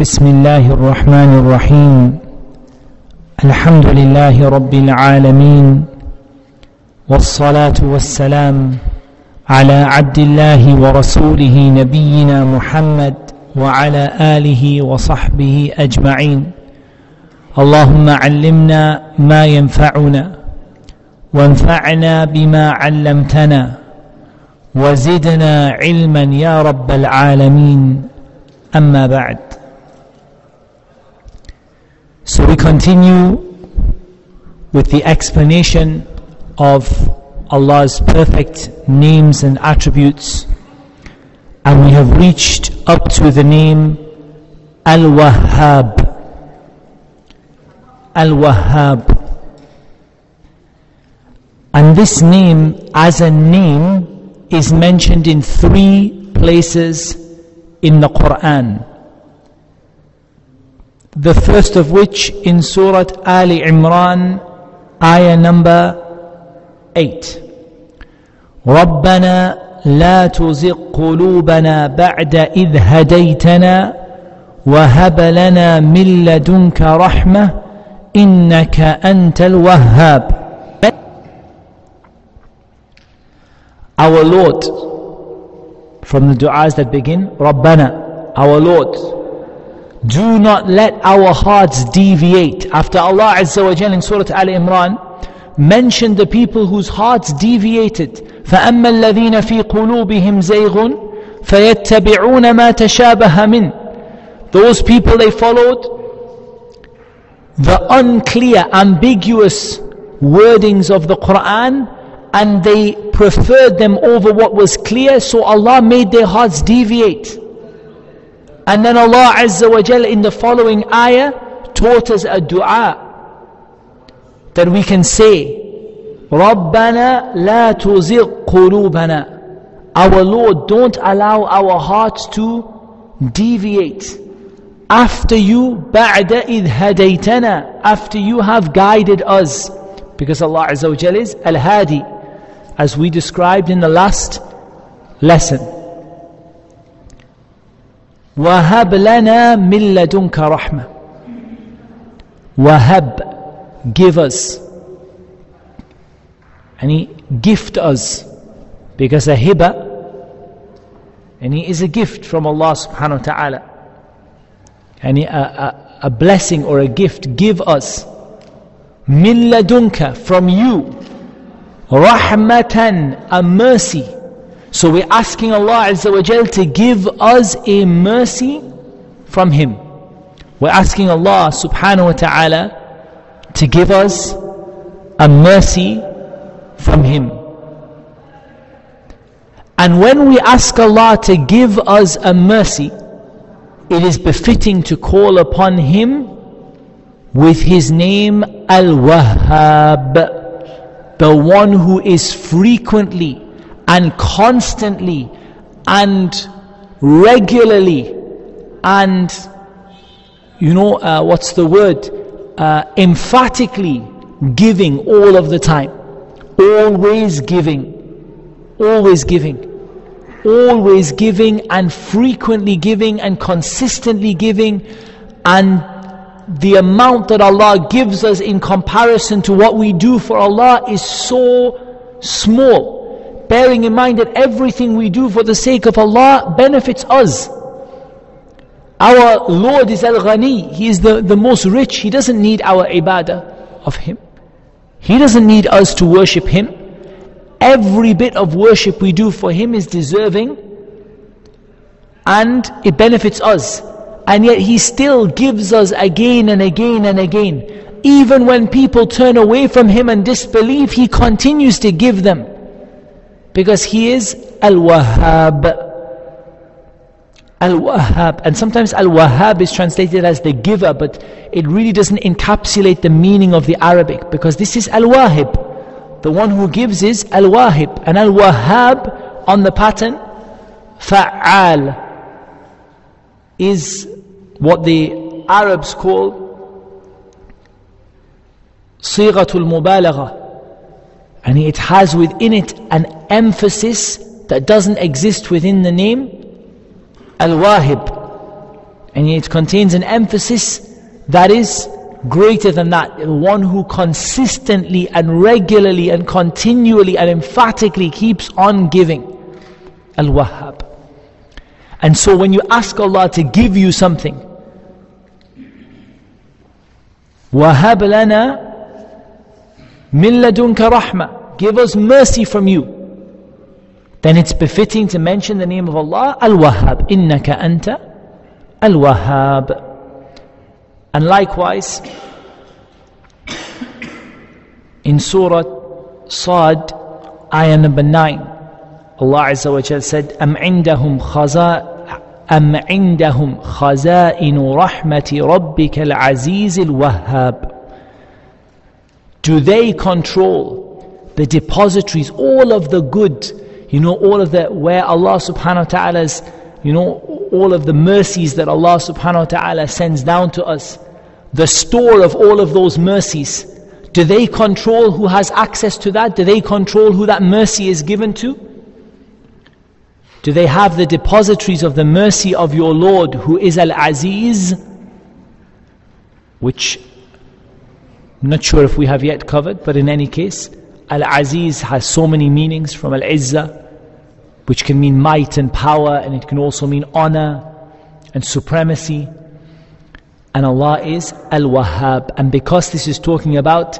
بسم الله الرحمن الرحيم الحمد لله رب العالمين والصلاة والسلام على عبد الله ورسوله نبينا محمد وعلى آله وصحبه أجمعين اللهم علمنا ما ينفعنا وانفعنا بما علمتنا وزدنا علما يا رب العالمين أما بعد So we continue with the explanation of Allah's perfect names and attributes. And we have reached up to the name Al-Wahhab. Al-Wahhab. And this name as a name is mentioned in three places in the Quran the first of which in Surah Ali Imran, ayah number 8. ربنا لا تزغ قلوبنا بعد إذ هديتنا وهب لنا من لدنك رحمة إنك أنت الوهاب Our Lord from the du'as that begin ربنا Our Lord Do not let our hearts deviate. After Allah Azza wa Jal in Surah Al Imran mentioned the people whose hearts deviated. فَأَمَّا الَّذِينَ فِي قُلُوبِهِمْ زَيْغٌ فَيَتَّبِعُونَ مَا تَشَابَهَ مِنْ Those people they followed the unclear, ambiguous wordings of the Quran and they preferred them over what was clear so Allah made their hearts deviate. And then Allah Azza wa Jal in the following ayah taught us a dua that we can say, رَبَّنَا لَا تُزِغْ قُلُوبَنَا Our Lord, don't allow our hearts to deviate. After you, بَعْدَ إِذْ هَدَيْتَنَا After you have guided us. Because Allah Azza wa Jal is Al-Hadi, as we described in the last lesson. وهب لنا من لدنك رحمة وهب give us he gift us because a hiba and he is a gift from Allah subhanahu wa ta'ala and a, a, a blessing or a gift give us min ladunka from you rahmatan a mercy so we're asking Allah Azza wa Jal to give us a mercy from Him. We're asking Allah subhanahu wa ta'ala to give us a mercy from Him. And when we ask Allah to give us a mercy, it is befitting to call upon Him with His name Al-Wahhab, the one who is frequently and constantly and regularly and you know uh, what's the word? Uh, emphatically giving all of the time. Always giving. Always giving. Always giving and frequently giving and consistently giving. And the amount that Allah gives us in comparison to what we do for Allah is so small bearing in mind that everything we do for the sake of Allah benefits us. Our Lord is Al Ghani, He is the, the most rich, He doesn't need our ibadah of Him. He doesn't need us to worship Him. Every bit of worship we do for Him is deserving and it benefits us. And yet He still gives us again and again and again. Even when people turn away from Him and disbelieve, He continues to give them because he is Al-Wahhab. Al-Wahhab. And sometimes Al-Wahhab is translated as the giver, but it really doesn't encapsulate the meaning of the Arabic because this is al-wahhab, The one who gives is al-wahhab, And Al-Wahhab on the pattern, Fa'al, is what the Arabs call Sighatul Mubalagha. And it has within it an emphasis that doesn't exist within the name Al-Wahib. And it contains an emphasis that is greater than that. The one who consistently and regularly and continually and emphatically keeps on giving. Al-Wahhab. And so when you ask Allah to give you something, وَهَبْ لَنَا مِن لَدُنْكَ رَحْمَةً Give us mercy from you. Then it's befitting to mention the name of Allah, Al-Wahhab. إِنَّكَ أَنْتَ Al-Wahhab. And likewise, in Surah Sad, ayah number 9, Allah Azza wa Jal said, أَمْ عِنْدَهُمْ خَزَاء أم عندهم خزائن رحمة ربك العزيز الوهاب Do they control the depositories, all of the good, you know, all of the, where Allah subhanahu wa ta'ala's, you know, all of the mercies that Allah subhanahu wa ta'ala sends down to us, the store of all of those mercies, do they control who has access to that? Do they control who that mercy is given to? Do they have the depositories of the mercy of your Lord who is Al Aziz? Which I'm not sure if we have yet covered, but in any case, Al Aziz has so many meanings from Al Izzah, which can mean might and power, and it can also mean honor and supremacy. And Allah is Al Wahhab. And because this is talking about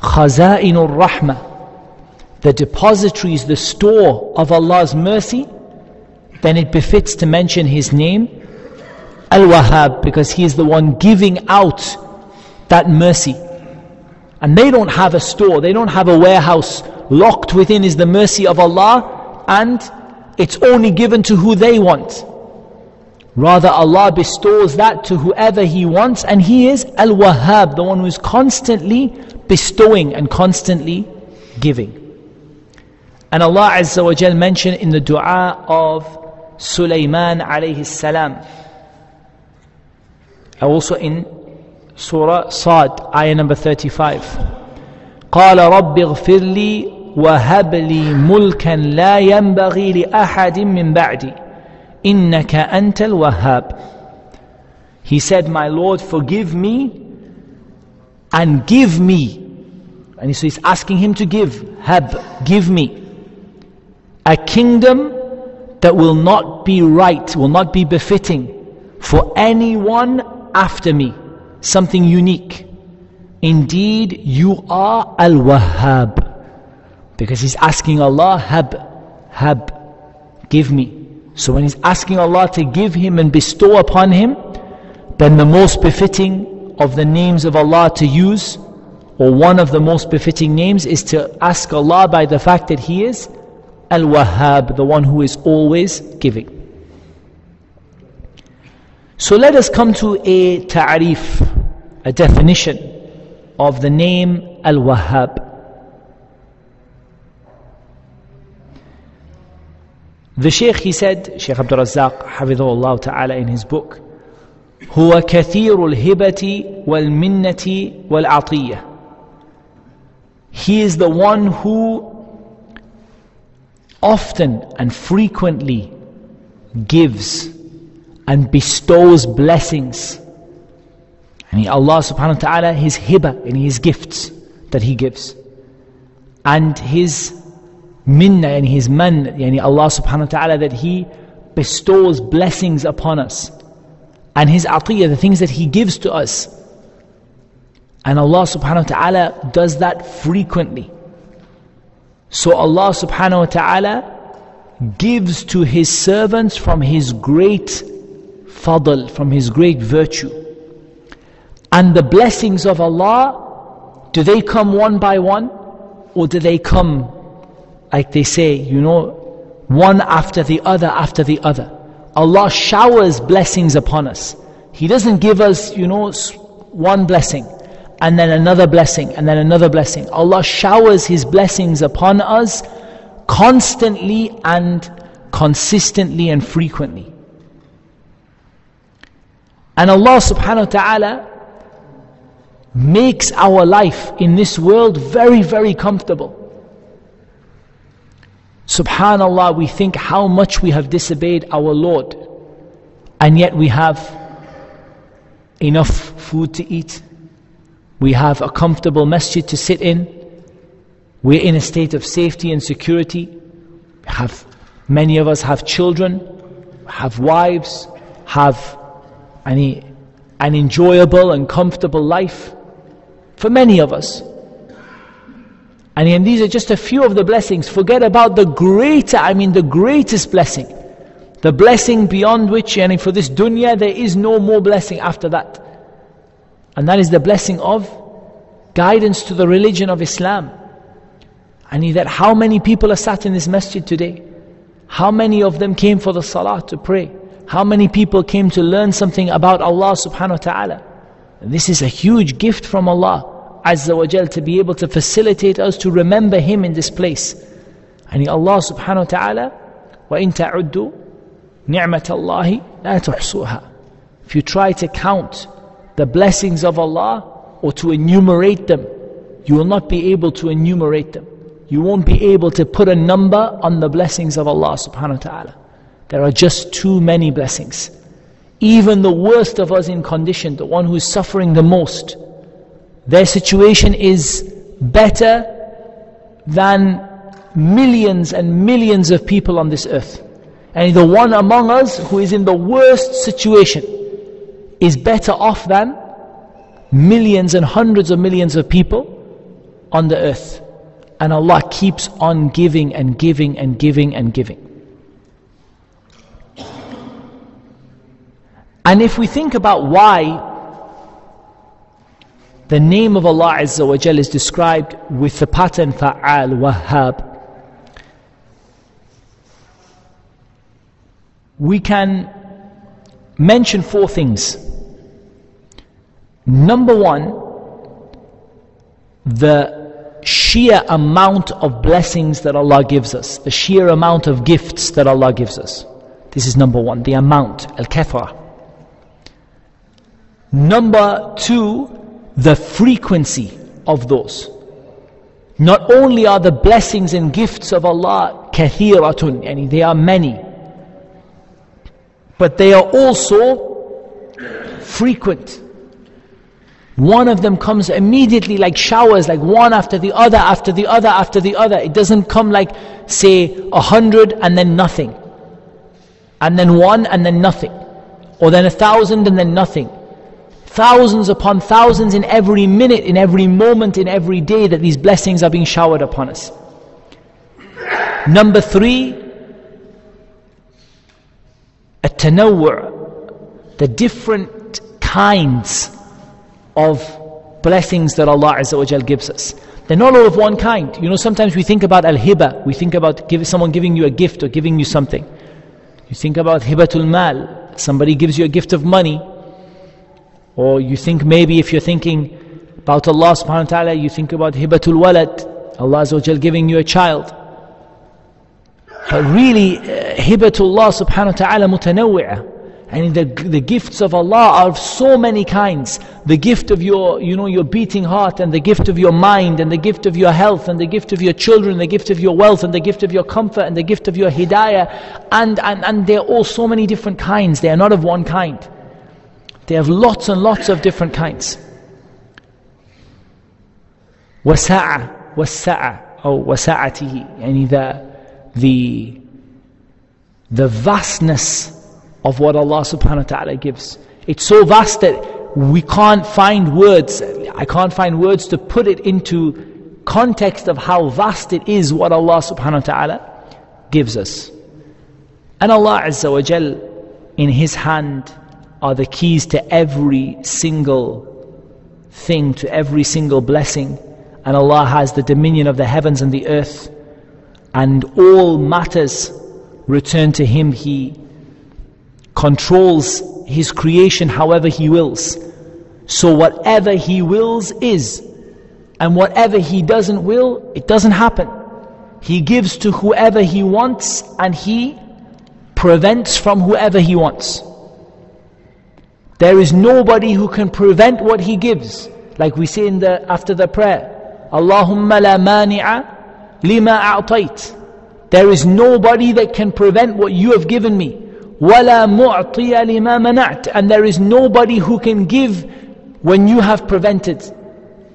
Khaza'inur Rahmah, the depositories, the store of Allah's mercy, then it befits to mention His name, Al Wahhab, because He is the one giving out that mercy. And they don't have a store, they don't have a warehouse. Locked within is the mercy of Allah, and it's only given to who they want. Rather, Allah bestows that to whoever He wants, and He is Al Wahhab, the one who is constantly bestowing and constantly giving. And Allah Azza wa Jal mentioned in the dua of Sulaiman alayhi salam. Also in Surah Sad, ayah number 35. قال رب اغفر لي وهب لي ملكا لا ينبغي لأحد من بعدي إنك أنت الوهاب He said, My Lord, forgive me and give me. And so he's asking him to give, hab, give me a kingdom that will not be right, will not be befitting for anyone after me. Something unique. Indeed, you are Al Wahhab. Because he's asking Allah, Hab, Hab, give me. So when he's asking Allah to give him and bestow upon him, then the most befitting of the names of Allah to use, or one of the most befitting names, is to ask Allah by the fact that He is Al Wahhab, the one who is always giving. So let us come to a ta'rif, a definition of the name Al Wahhab. The Shaykh, he said, Shaykh Abdul Razzaq, Hafidhullah Ta'ala, in his book, هو كثير الهبة والمنة والعطية. He is the one who often and frequently gives and bestows blessings. And he, Allah subhanahu wa ta'ala, His hiba and His gifts that He gives. And His minna and His man, yani Allah subhanahu wa ta'ala, that He bestows blessings upon us. And His atiyah, the things that He gives to us. And Allah subhanahu wa ta'ala does that frequently. So Allah subhanahu wa ta'ala gives to His servants from His great fadl, from His great virtue. And the blessings of Allah, do they come one by one? Or do they come, like they say, you know, one after the other after the other? Allah showers blessings upon us. He doesn't give us, you know, one blessing and then another blessing, and then another blessing. Allah showers His blessings upon us constantly and consistently and frequently. And Allah subhanahu wa ta'ala makes our life in this world very, very comfortable. Subhanallah, we think how much we have disobeyed our Lord, and yet we have enough food to eat. We have a comfortable masjid to sit in. We're in a state of safety and security. Have many of us have children, have wives, have any, an enjoyable and comfortable life. For many of us. And, and these are just a few of the blessings. Forget about the greater, I mean the greatest blessing. The blessing beyond which, and for this dunya, there is no more blessing after that. And that is the blessing of guidance to the religion of Islam. I And that how many people are sat in this masjid today? How many of them came for the salah to pray? How many people came to learn something about Allah subhanahu wa ta'ala? And this is a huge gift from Allah. Azza wa Jal to be able to facilitate us to remember Him in this place. And Allah subhanahu wa ta'ala, وَإِن تَعُدُّوا نِعْمَةَ اللَّهِ لَا تُحْصُوهَا If you try to count the blessings of Allah or to enumerate them, you will not be able to enumerate them. You won't be able to put a number on the blessings of Allah subhanahu wa ta'ala. There are just too many blessings. Even the worst of us in condition, the one who is suffering the most, their situation is better than millions and millions of people on this earth. And the one among us who is in the worst situation is better off than millions and hundreds of millions of people on the earth. And Allah keeps on giving and giving and giving and giving. And if we think about why the name of Allah Azza wa Jal is described with the pattern Fa'al, Wahhab. We can mention four things. Number one, the sheer amount of blessings that Allah gives us, the sheer amount of gifts that Allah gives us. This is number one, the amount, al kathra. Number two, the frequency of those. Not only are the blessings and gifts of Allah kathiratun, yani they are many, but they are also frequent. One of them comes immediately like showers, like one after the other, after the other, after the other. It doesn't come like, say, a hundred and then nothing. And then one and then nothing. Or then a thousand and then nothing. Thousands upon thousands in every minute, in every moment, in every day that these blessings are being showered upon us. Number three, a tanawwu', the different kinds of blessings that Allah Azza wa gives us. They're not all of one kind. You know, sometimes we think about al-hiba, we think about give, someone giving you a gift or giving you something. You think about hibatul mal, somebody gives you a gift of money, or you think maybe if you're thinking about Allah subhanahu wa ta'ala, you think about hibatul walad, Allah giving you a child. But really, uh, hibatullah subhanahu wa ta'ala mutanawwi'ah. And the, the gifts of Allah are of so many kinds. The gift of your, you know, your beating heart and the gift of your mind and the gift of your health and the gift of your children, the gift of your wealth and the gift of your comfort and the gift of your hidayah. And, and, and they're all so many different kinds. They are not of one kind. They have lots and lots of different kinds. وسعة والسعة أو وسعته يعني the, the, the vastness of what Allah subhanahu wa ta'ala gives. It's so vast that we can't find words, I can't find words to put it into context of how vast it is what Allah subhanahu wa ta'ala gives us. And Allah Azza wa Jal in His hand are the keys to every single thing, to every single blessing. And Allah has the dominion of the heavens and the earth. And all matters return to Him. He controls His creation however He wills. So whatever He wills is. And whatever He doesn't will, it doesn't happen. He gives to whoever He wants and He prevents from whoever He wants. There is nobody who can prevent what he gives. Like we say in the, after the prayer, Allahumma la mani'a lima a'tayt. There is nobody that can prevent what you have given me. وَلَا مُعْطِيَ لِمَا مَنَعْتَ And there is nobody who can give when you have prevented.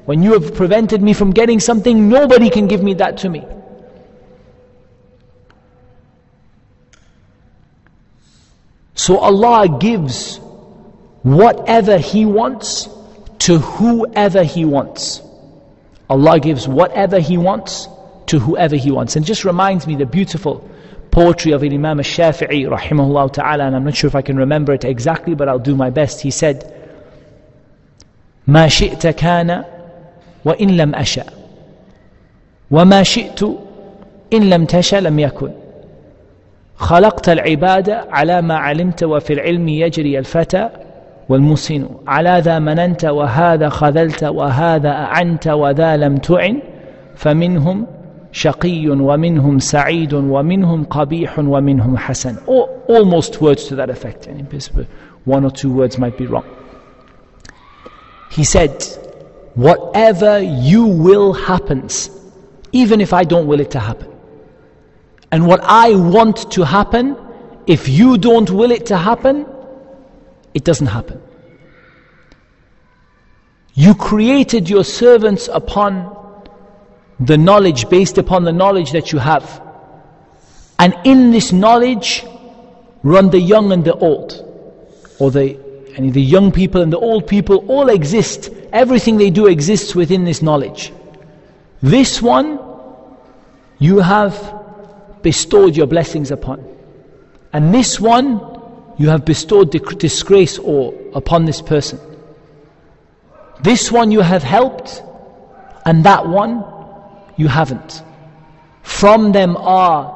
When you have prevented me from getting something, nobody can give me that to me. So Allah gives whatever He wants to whoever He wants. Allah gives whatever He wants to whoever He wants. And just reminds me the beautiful poetry of Imam al-Shafi'i rahimahullah ta'ala and I'm not sure if I can remember it exactly but I'll do my best. He said, ما شئت كان وإن لم أشأ وما شئت إن لم تشأ لم يكن خلقت العباد على ما علمت وفي العلم يجري الفتى والمسن على ذا مننت وهذا خذلت وهذا أعنت وذا لم تعن فمنهم شقي ومنهم سعيد ومنهم قبيح ومنهم حسن almost words to that effect one or two words might be wrong he said whatever you will happens even if I don't will it to happen and what I want to happen, if you don't will it to happen, it doesn't happen. You created your servants upon the knowledge, based upon the knowledge that you have. And in this knowledge run the young and the old. Or the, and the young people and the old people all exist. Everything they do exists within this knowledge. This one, you have bestowed your blessings upon. And this one you have bestowed disgrace or upon this person. This one you have helped, and that one you haven't. From them are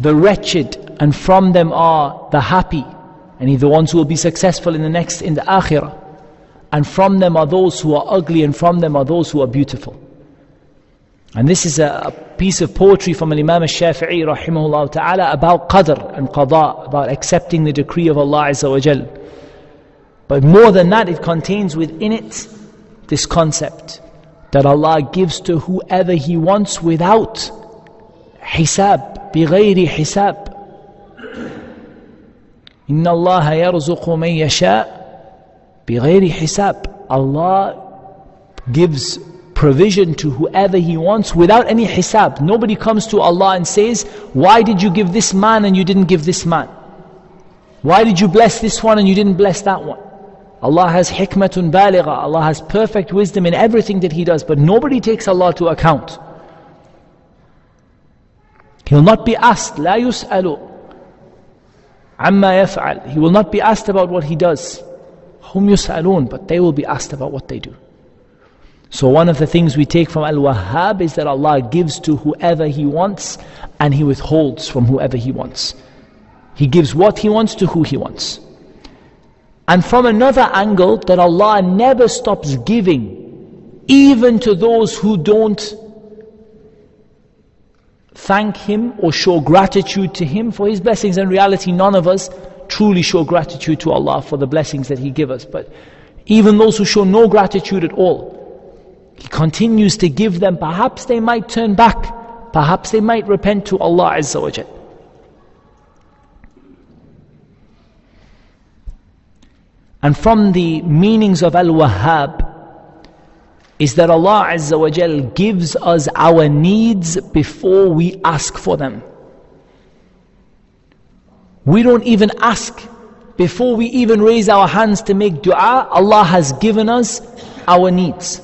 the wretched, and from them are the happy, and the ones who will be successful in the next, in the akhirah. And from them are those who are ugly, and from them are those who are beautiful. And this is a, piece of poetry from Imam al-Shafi'i rahimahullah ta'ala about qadr and qada, about accepting the decree of Allah Azza wa Jal. But more than that, it contains within it this concept that Allah gives to whoever He wants without hisab, بغير حساب. إن الله يرزق من يشاء بغير حساب. Allah gives provision to whoever He wants without any hisab. Nobody comes to Allah and says, Why did you give this man and you didn't give this man? Why did you bless this one and you didn't bless that one? Allah has hikmatun baligha. Allah has perfect wisdom in everything that He does, but nobody takes Allah to account. He'll not be asked, لا يسأل عما يفعل. He will not be asked about what He does. هم يسألون, but they will be asked about what they do. So one of the things we take from Al-Wahhab is that Allah gives to whoever He wants and He withholds from whoever He wants. He gives what He wants to who He wants. And from another angle, that Allah never stops giving, even to those who don't thank Him or show gratitude to Him for His blessings. In reality, none of us truly show gratitude to Allah for the blessings that He gives us. But even those who show no gratitude at all, he continues to give them. Perhaps they might turn back. Perhaps they might repent to Allah Azza wa Jal. And from the meanings of Al-Wahhab is that Allah Azza wa Jal gives us our needs before we ask for them. We don't even ask. Before we even raise our hands to make dua, Allah has given us our needs.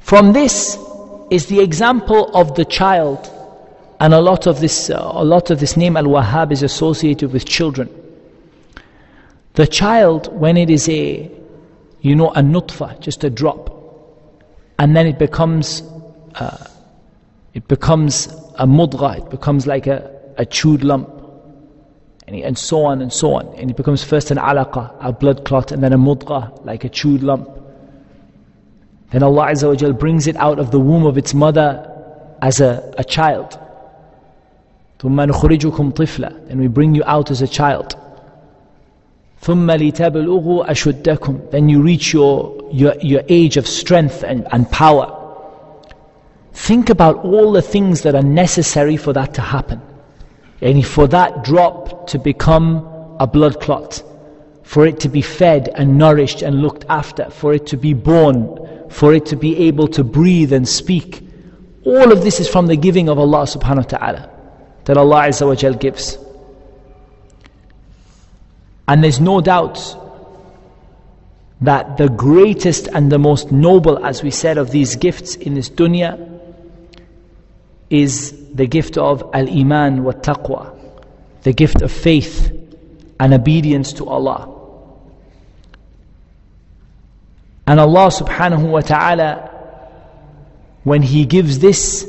From this is the example of the child, and a lot of this, uh, a lot of this name Al-Wahhab is associated with children. The child, when it is a, you know, a nutfa, just a drop, and then it becomes, uh, it becomes a mudgha, it becomes like a, a chewed lump, and, so on and so on, and it becomes first an alaqa, a blood clot, and then a mudgha, like a chewed lump. Then Allah Azza wa Jal brings it out of the womb of its mother as a, a child. ثم نخرجكم طفلا Then we bring you out as a child. ثم لتبلغوا أشدكم Then you reach your, your, your age of strength and, and power. Think about all the things that are necessary for that to happen. And for that drop to become a blood clot, for it to be fed and nourished and looked after, for it to be born, for it to be able to breathe and speak. All of this is from the giving of Allah subhanahu wa ta'ala, that Allah Azza wa Jal gives. And there's no doubt that the greatest and the most noble, as we said, of these gifts in this dunya is the gift of Al Iman wa Taqwa, the gift of faith and obedience to Allah. And Allah subhanahu wa ta'ala, when He gives this,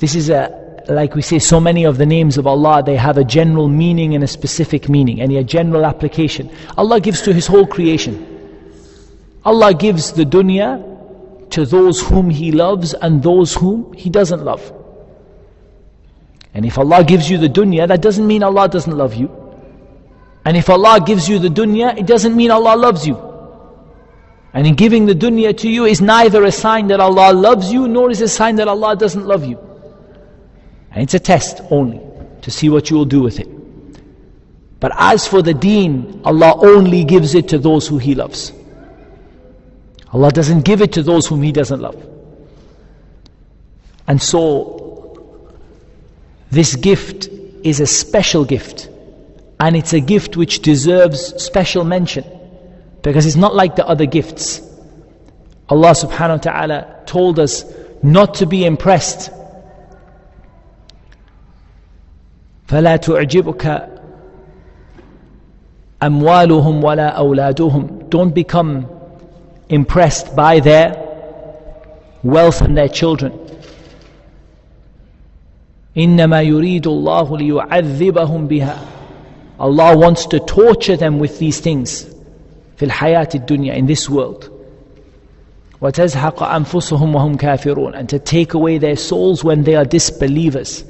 this is a, like we say, so many of the names of Allah, they have a general meaning and a specific meaning, and a general application. Allah gives to His whole creation. Allah gives the dunya to those whom He loves and those whom He doesn't love. And if Allah gives you the dunya, that doesn't mean Allah doesn't love you. And if Allah gives you the dunya, it doesn't mean Allah loves you. And in giving the dunya to you is neither a sign that Allah loves you, nor is a sign that Allah doesn't love you. And it's a test only to see what you will do with it. But as for the deen, Allah only gives it to those who He loves. Allah doesn't give it to those whom He doesn't love. And so, this gift is a special gift. And it's a gift which deserves special mention. Because it's not like the other gifts. Allah subhanahu wa ta'ala told us not to be impressed. فلا تعجبك أموالهم ولا أولادهم Don't become impressed by their wealth and their children. إنما يريد الله ليعذبهم بها Allah wants to torture them with these things في الحياة الدنيا in this world وتزهق أنفسهم وهم كافرون and to take away their souls when they are disbelievers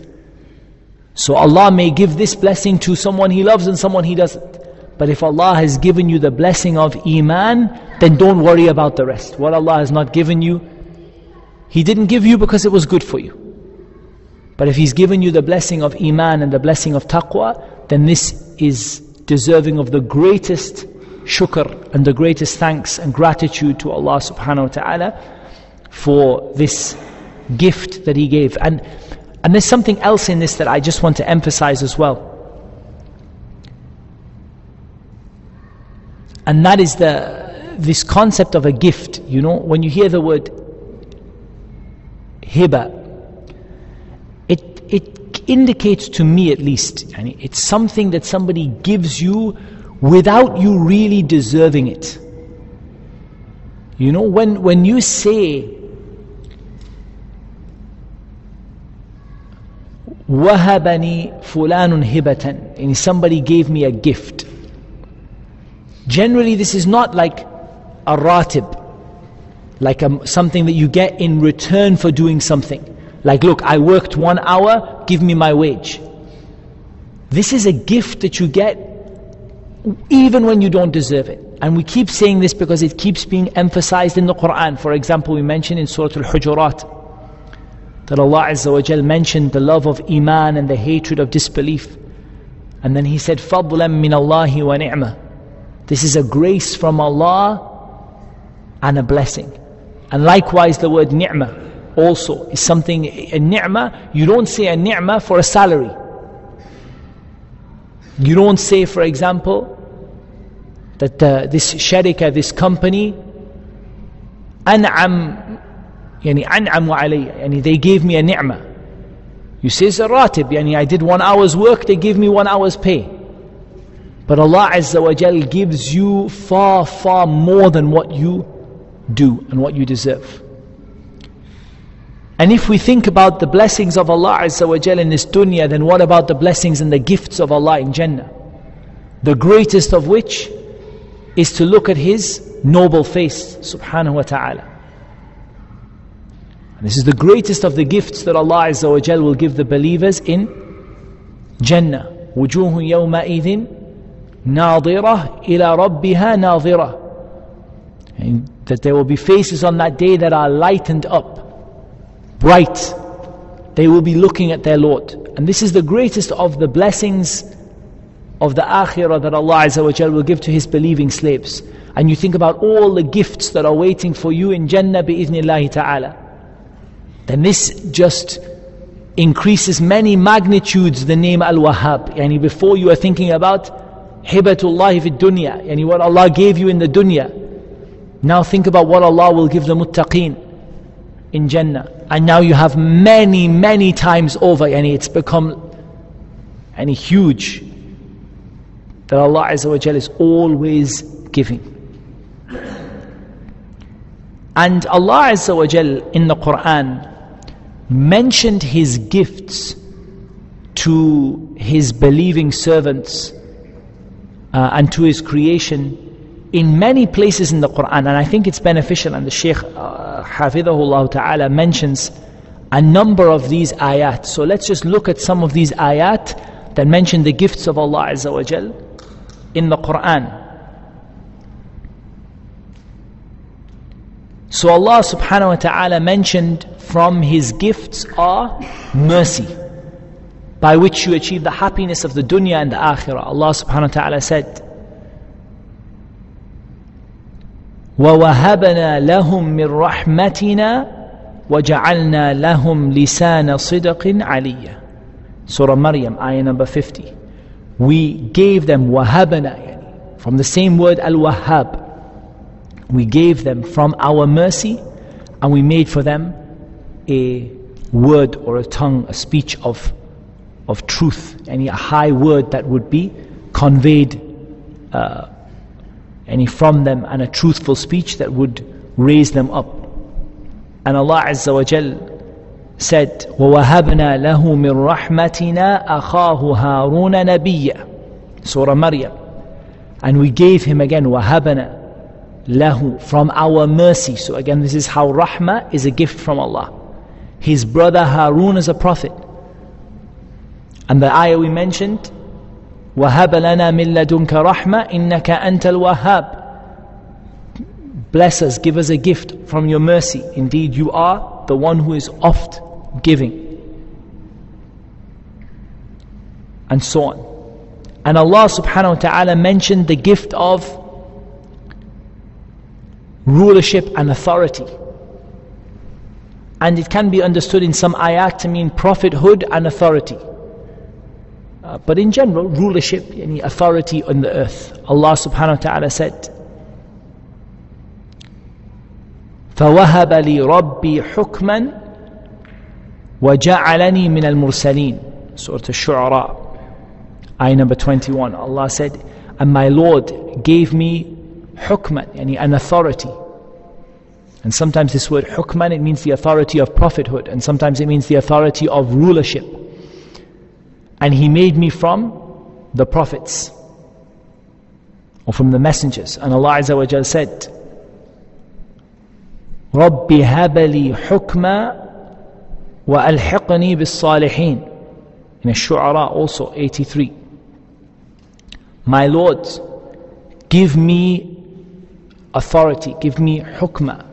so Allah may give this blessing to someone He loves and someone He doesn't but if Allah has given you the blessing of Iman, then don't worry about the rest. What Allah has not given you, He didn't give you because it was good for you. But if He's given you the blessing of Iman and the blessing of Taqwa, then this is deserving of the greatest shukr and the greatest thanks and gratitude to Allah subhanahu wa ta'ala for this gift that He gave. And, and there's something else in this that I just want to emphasize as well. And that is the, this concept of a gift. You know, when you hear the word hiba, it, it indicates to me at least, it's something that somebody gives you without you really deserving it. You know, when, when you say, وهبني فلان هبة and somebody gave me a gift Generally, this is not like a ratib, like a, something that you get in return for doing something. Like, look, I worked one hour, give me my wage. This is a gift that you get even when you don't deserve it. And we keep saying this because it keeps being emphasized in the Quran. For example, we mentioned in Surah Al Hujurat that Allah Azza wa Jal mentioned the love of Iman and the hatred of disbelief. And then He said, Fadlam min Allahi wa. This is a grace from Allah and a blessing. And likewise, the word ni'mah also is something, a ni'mah, you don't say a ni'mah for a salary. You don't say, for example, that uh, this sharika, this company, an'am, yani an'amu alayya, yani they gave me a ni'mah. You say it's a ratib, yani I did one hour's work, they give me one hour's pay. But Allah Azza wa Jal gives you far, far more than what you do and what you deserve. And if we think about the blessings of Allah Azza wa Jal in this dunya, then what about the blessings and the gifts of Allah in Jannah? The greatest of which is to look at His noble face, subhanahu wa ta'ala. And this is the greatest of the gifts that Allah Azza wa Jal will give the believers in Jannah. وجوه يومئذ ناظرة إلى ربها ناظرة and that there will be faces on that day that are lightened up bright they will be looking at their Lord. And this is the greatest of the blessings of the akhirah that Allah Azza will give to His believing slaves. And you think about all the gifts that are waiting for you in Jannah bi'idhnillahi ta'ala. Then this just increases many magnitudes the name Al-Wahhab. Yani before you are thinking about Hibatullah fi dunya, yani what Allah gave you in the dunya. Now think about what Allah will give the muttaqeen in Jannah. And now you have many, many times over, and it's become any huge that Allah Azza is always giving. And Allah Azza in the Quran mentioned His gifts to His believing servants uh, and to His creation in many places in the Quran, and I think it's beneficial, and the Shaykh uh, Hafidahullah Ta'ala mentions a number of these ayat. So let's just look at some of these ayat that mention the gifts of Allah Azza wa Jal in the Quran. So Allah subhanahu wa ta'ala mentioned from His gifts are mercy, by which you achieve the happiness of the dunya and the akhirah. Allah subhanahu wa ta'ala said, ووهبنا لهم من رحمتنا وجعلنا لهم لسان صدق عليا Surah Maryam, ayah number 50. We gave them wahabana, from the same word al-wahhab. We gave them from our mercy and we made for them a word or a tongue, a speech of, of truth, any a high word that would be conveyed uh, any from them and a truthful speech that would raise them up. And Allah Azza wa Jal said, وَوَهَبْنَا لَهُ مِن رَحْمَتِنَا أَخَاهُ هَارُونَ نَبِيًّا Surah Maryam. And we gave him again, وَهَبْنَا lahu from our mercy. So again, this is how rahmah is a gift from Allah. His brother Harun is a prophet. And the ayah we mentioned, وهب لنا من لدنك رحمة إنك أنت الوهاب Bless us, give us a gift from your mercy. Indeed, you are the one who is oft giving. And so on. And Allah subhanahu wa ta'ala mentioned the gift of rulership and authority. And it can be understood in some ayat to mean prophethood and authority. Uh, but in general, rulership, any authority on the earth. Allah subhanahu wa ta'ala said, فوهب لي ربي حكما وجعلني من المرسلين Surah Al-Shu'ara Ayah number 21 Allah said and my Lord gave me hukman yani an authority and sometimes this word hukman it means the authority of prophethood and sometimes it means the authority of rulership and He made me from the prophets or from the messengers. And Allah Azza wa Jal said, رب هب لي حكما وألحقني بالصالحين in Ash-Shu'ara also 83 My Lord give me authority give me hukma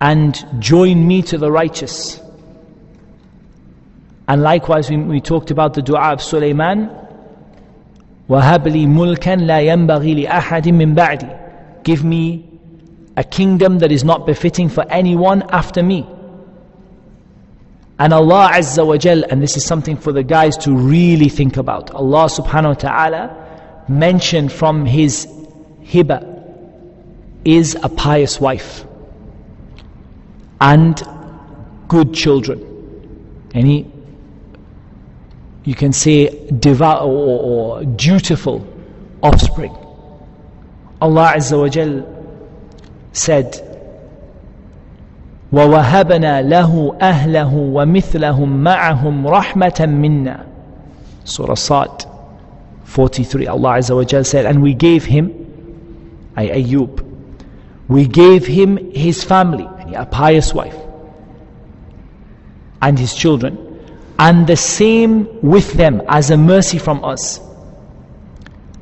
and join me to the righteous and likewise, we, we talked about the dua of Sulaiman. وَهَبْ لِي مُلْكًا لَا يَنْبَغِي لِأَحَدٍ مِّن بَعْدِي Give me a kingdom that is not befitting for anyone after me. And Allah Azza wa Jal, and this is something for the guys to really think about. Allah subhanahu wa ta'ala mentioned from His hiba is a pious wife and good children. And He you can say devout or, or dutiful offspring. Allah Azza wa Jal said, وَوَهَبْنَا لَهُ أَهْلَهُ وَمِثْلَهُمْ مَعَهُمْ رَحْمَةً مِنَّا Surah Sad 43 Allah Azza wa Jal said, and we gave him, ay Ayyub, we gave him his family, a pious wife, and his children, and the same with them as a mercy from us.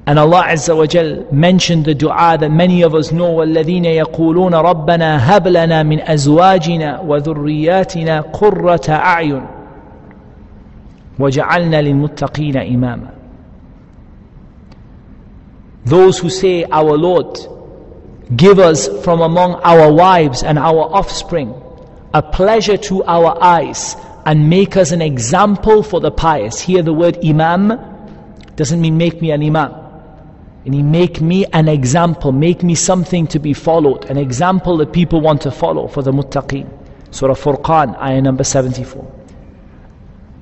And Allah Azza wa Jal mentioned the dua that many of us know وَالَّذِينَ يَقُولُونَ رَبَّنَا هَبْ لَنَا مِنْ أَزْوَاجِنَا وَذُرِّيَّاتِنَا قُرَّةَ أَعْيُنٍ وَجَعَلْنَا لِلْمُتَّقِينَ إِمَامًا Those who say, Our Lord, give us from among our wives and our offspring a pleasure to our eyes and make us an example for the pious. Here the word imam doesn't mean make me an imam. And he make me an example, make me something to be followed, an example that people want to follow for the muttaqeen. Surah Furqan, ayah number 74.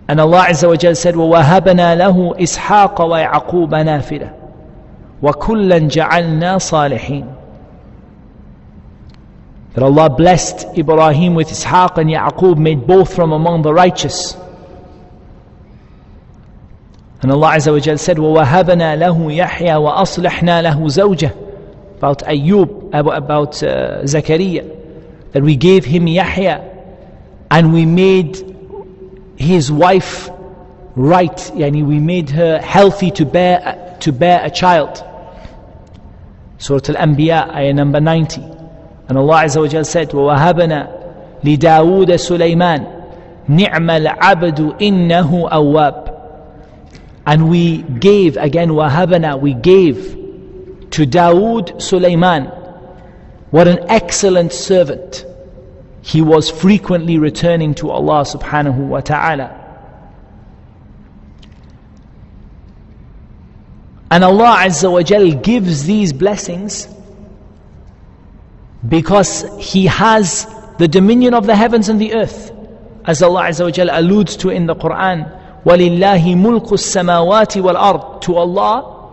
And Allah Azza wa Jal said, وَوَهَبَنَا لَهُ إِسْحَاقَ وَيَعْقُوبَ نَافِلَةً وَكُلًّا جَعَلْنَا صَالِحِينَ That Allah blessed Ibrahim with Ishaq and Yaqub, made both from among the righteous. And Allah Azza wa Jal said, وَوَهَبْنَا لَهُ يَحْيَى وَأَصْلِحْنَا لَهُ زَوْجَهُ About Ayub, about uh, Zakaria, that we gave him Yahya and we made his wife right, yani we made her healthy to bear, to bear a child. Surah Al-Anbiya, ayah number 90. And Allah Azza wa Jal said, وَوَهَبْنَا لِدَاوُودَ سُلَيْمَانَ نِعْمَ الْعَبْدُ إِنَّهُ أَوَّابٌ and we gave, again, wahabana, we gave to Dawood Sulaiman. What an excellent servant. He was frequently returning to Allah subhanahu wa ta'ala. And Allah Azza wa Jal gives these blessings because He has the dominion of the heavens and the earth. As Allah Azza wa Jal alludes to in the Quran. وَلِلَّهِ مُلْكُ السَّمَاوَاتِ وَالْأَرْضِ To Allah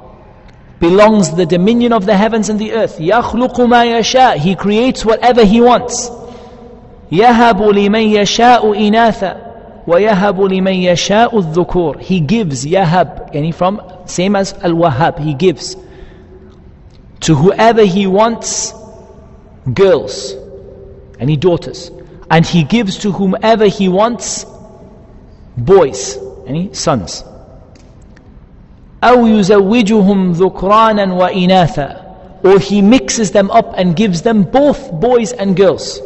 belongs the dominion of the heavens and the earth. يَخْلُقُ مَا يَشَاءُ He creates whatever He wants. يَهَبُ لِمَنْ يَشَاءُ إِنَاثًا وَيَهَبُ لِمَنْ يَشَاءُ الذُّكُورِ He gives, يَهَب, yani from, same as Al-Wahhab, He gives. To whoever He wants, girls, any daughters. And He gives to whomever He wants, boys any sons أو يزوجهم ذكرانا وإناثا or he mixes them up and gives them both boys and girls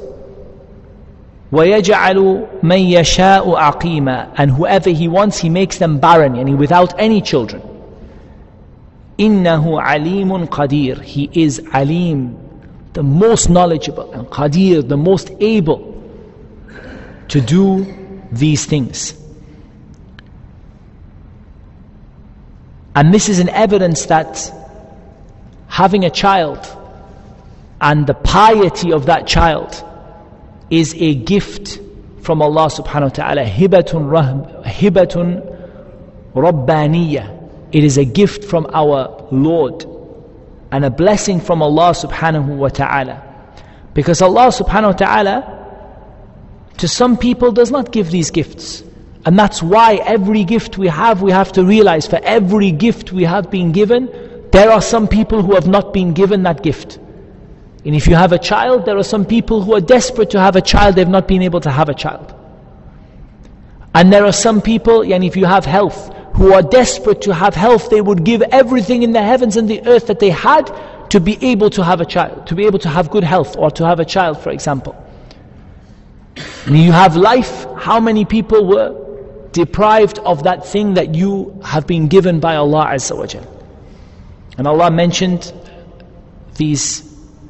ويجعل من يشاء عقيما and whoever he wants he makes them barren yani without any children إنه عليم قدير he is alim the most knowledgeable and qadir the most able to do these things And this is an evidence that having a child and the piety of that child is a gift from Allah subhanahu wa ta'ala. Hibatun, rahb, hibatun rabbaniyah. It is a gift from our Lord and a blessing from Allah subhanahu wa ta'ala. Because Allah subhanahu wa ta'ala to some people does not give these gifts. And that's why every gift we have, we have to realize for every gift we have been given, there are some people who have not been given that gift. And if you have a child, there are some people who are desperate to have a child, they've not been able to have a child. And there are some people, and if you have health, who are desperate to have health, they would give everything in the heavens and the earth that they had to be able to have a child, to be able to have good health, or to have a child, for example. And you have life, how many people were deprived of that thing that you have been given by Allah Azza wa Jal. And Allah mentioned these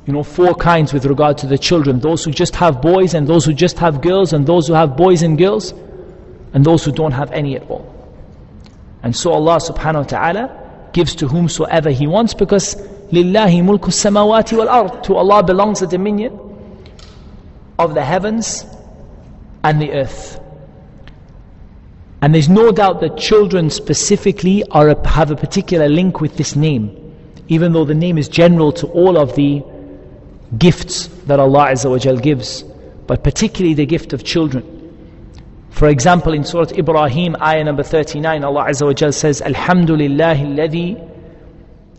you know, four kinds with regard to the children. Those who just have boys and those who just have girls and those who have boys and girls and those who don't have any at all. And so Allah subhanahu wa ta'ala gives to whomsoever He wants because لِلَّهِ مُلْكُ السَّمَاوَاتِ وَالْأَرْضِ To Allah belongs the dominion of the heavens and the earth. And there's no doubt that children specifically are a, have a particular link with this name, even though the name is general to all of the gifts that Allah Azza wa Jal gives, but particularly the gift of children. For example, in Surah Ibrahim, ayah number 39, Allah Azza wa Jal says, Alhamdulillah alladhi,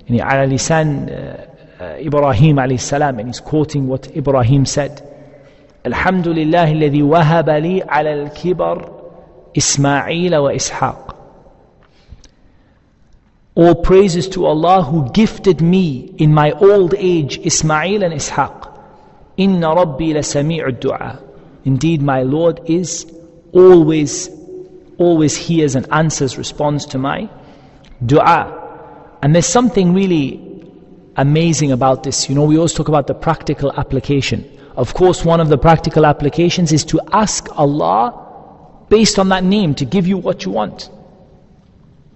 yani ala lisan uh, uh, Ibrahim alayhi salam, and he's quoting what Ibrahim said. Alhamdulillah alladhi wahaba li ala al-kibar Ismail wa Ishaq. All praises to Allah who gifted me in my old age Ismail and Ishaq. Inna Rabbi la sami'u du'a. Indeed, my Lord is always, always hears and answers, responds to my dua. And there's something really amazing about this. You know, we always talk about the practical application. Of course, one of the practical applications is to ask Allah based on that name to give you what you want.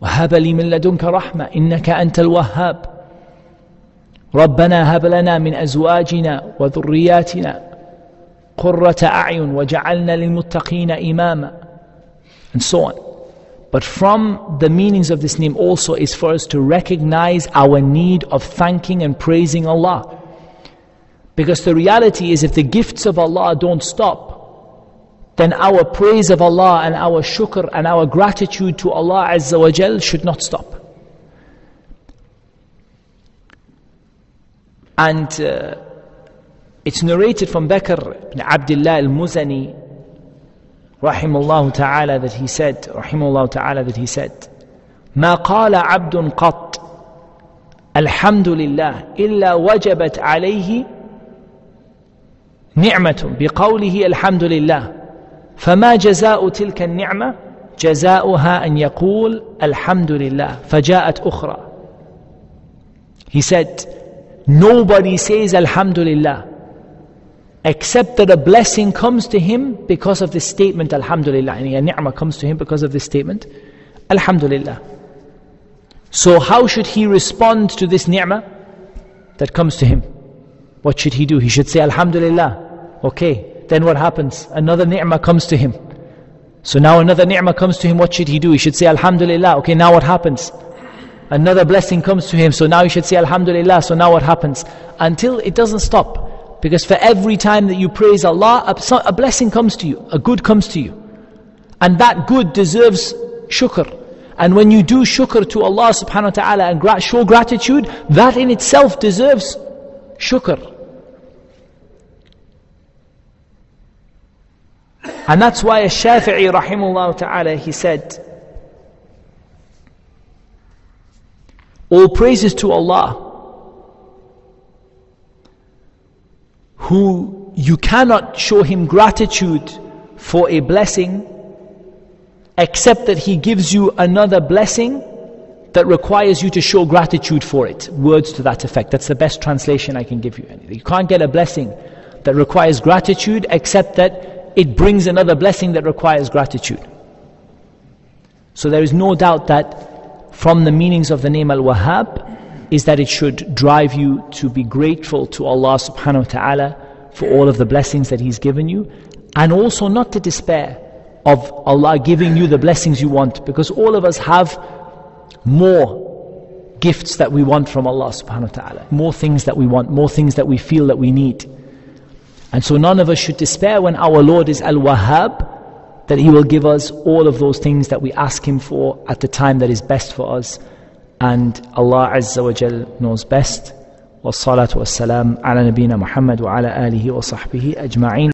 وهب لي من لدنك رحمة إنك أنت الوهاب ربنا هب لنا من أزواجنا وذرياتنا قرة أعين وجعلنا للمتقين إماما and so on. But from the meanings of this name also is for us to recognize our need of thanking and praising Allah. Because the reality is if the gifts of Allah don't stop, then our praise of Allah and our shukr and our gratitude to Allah Azza wa Jal should not stop. And uh, it's narrated from Bakr ibn Abdullah al-Muzani rahimahullah ta'ala that he said rahimahullah ta'ala that he said ما قال عبد قط الحمد لله إلا وجبت عليه نعمة بقوله الحمد لله فما جزاء تلك النعمة جزاؤها أن يقول الحمد لله فجاءت أخرى He said nobody says Alhamdulillah except that a blessing comes to him because of this statement Alhamdulillah and a ni'mah comes to him because of this statement Alhamdulillah so how should he respond to this ni'mah that comes to him what should he do he should say Alhamdulillah okay then what happens? Another ni'mah comes to him. So now another ni'mah comes to him, what should he do? He should say Alhamdulillah. Okay, now what happens? Another blessing comes to him, so now he should say Alhamdulillah. So now what happens? Until it doesn't stop. Because for every time that you praise Allah, a, a blessing comes to you, a good comes to you. And that good deserves shukr. And when you do shukr to Allah subhanahu wa ta'ala and gra- show gratitude, that in itself deserves shukr. And that's why Shafi'i rahimullah ta'ala he said, All praises to Allah who you cannot show him gratitude for a blessing except that he gives you another blessing that requires you to show gratitude for it. Words to that effect. That's the best translation I can give you. You can't get a blessing that requires gratitude except that it brings another blessing that requires gratitude. So there is no doubt that from the meanings of the name Al-Wahhab is that it should drive you to be grateful to Allah subhanahu wa ta'ala for all of the blessings that He's given you and also not to despair of Allah giving you the blessings you want because all of us have more gifts that we want from Allah subhanahu wa ta'ala, more things that we want, more things that we feel that we need. And so none of us should despair when our Lord is Al Wahhab, that He will give us all of those things that we ask Him for at the time that is best for us And Allah Azza wa Jal knows best. والصلاة والسلام على نبينا محمد وعلى آله وصحبه أجمعين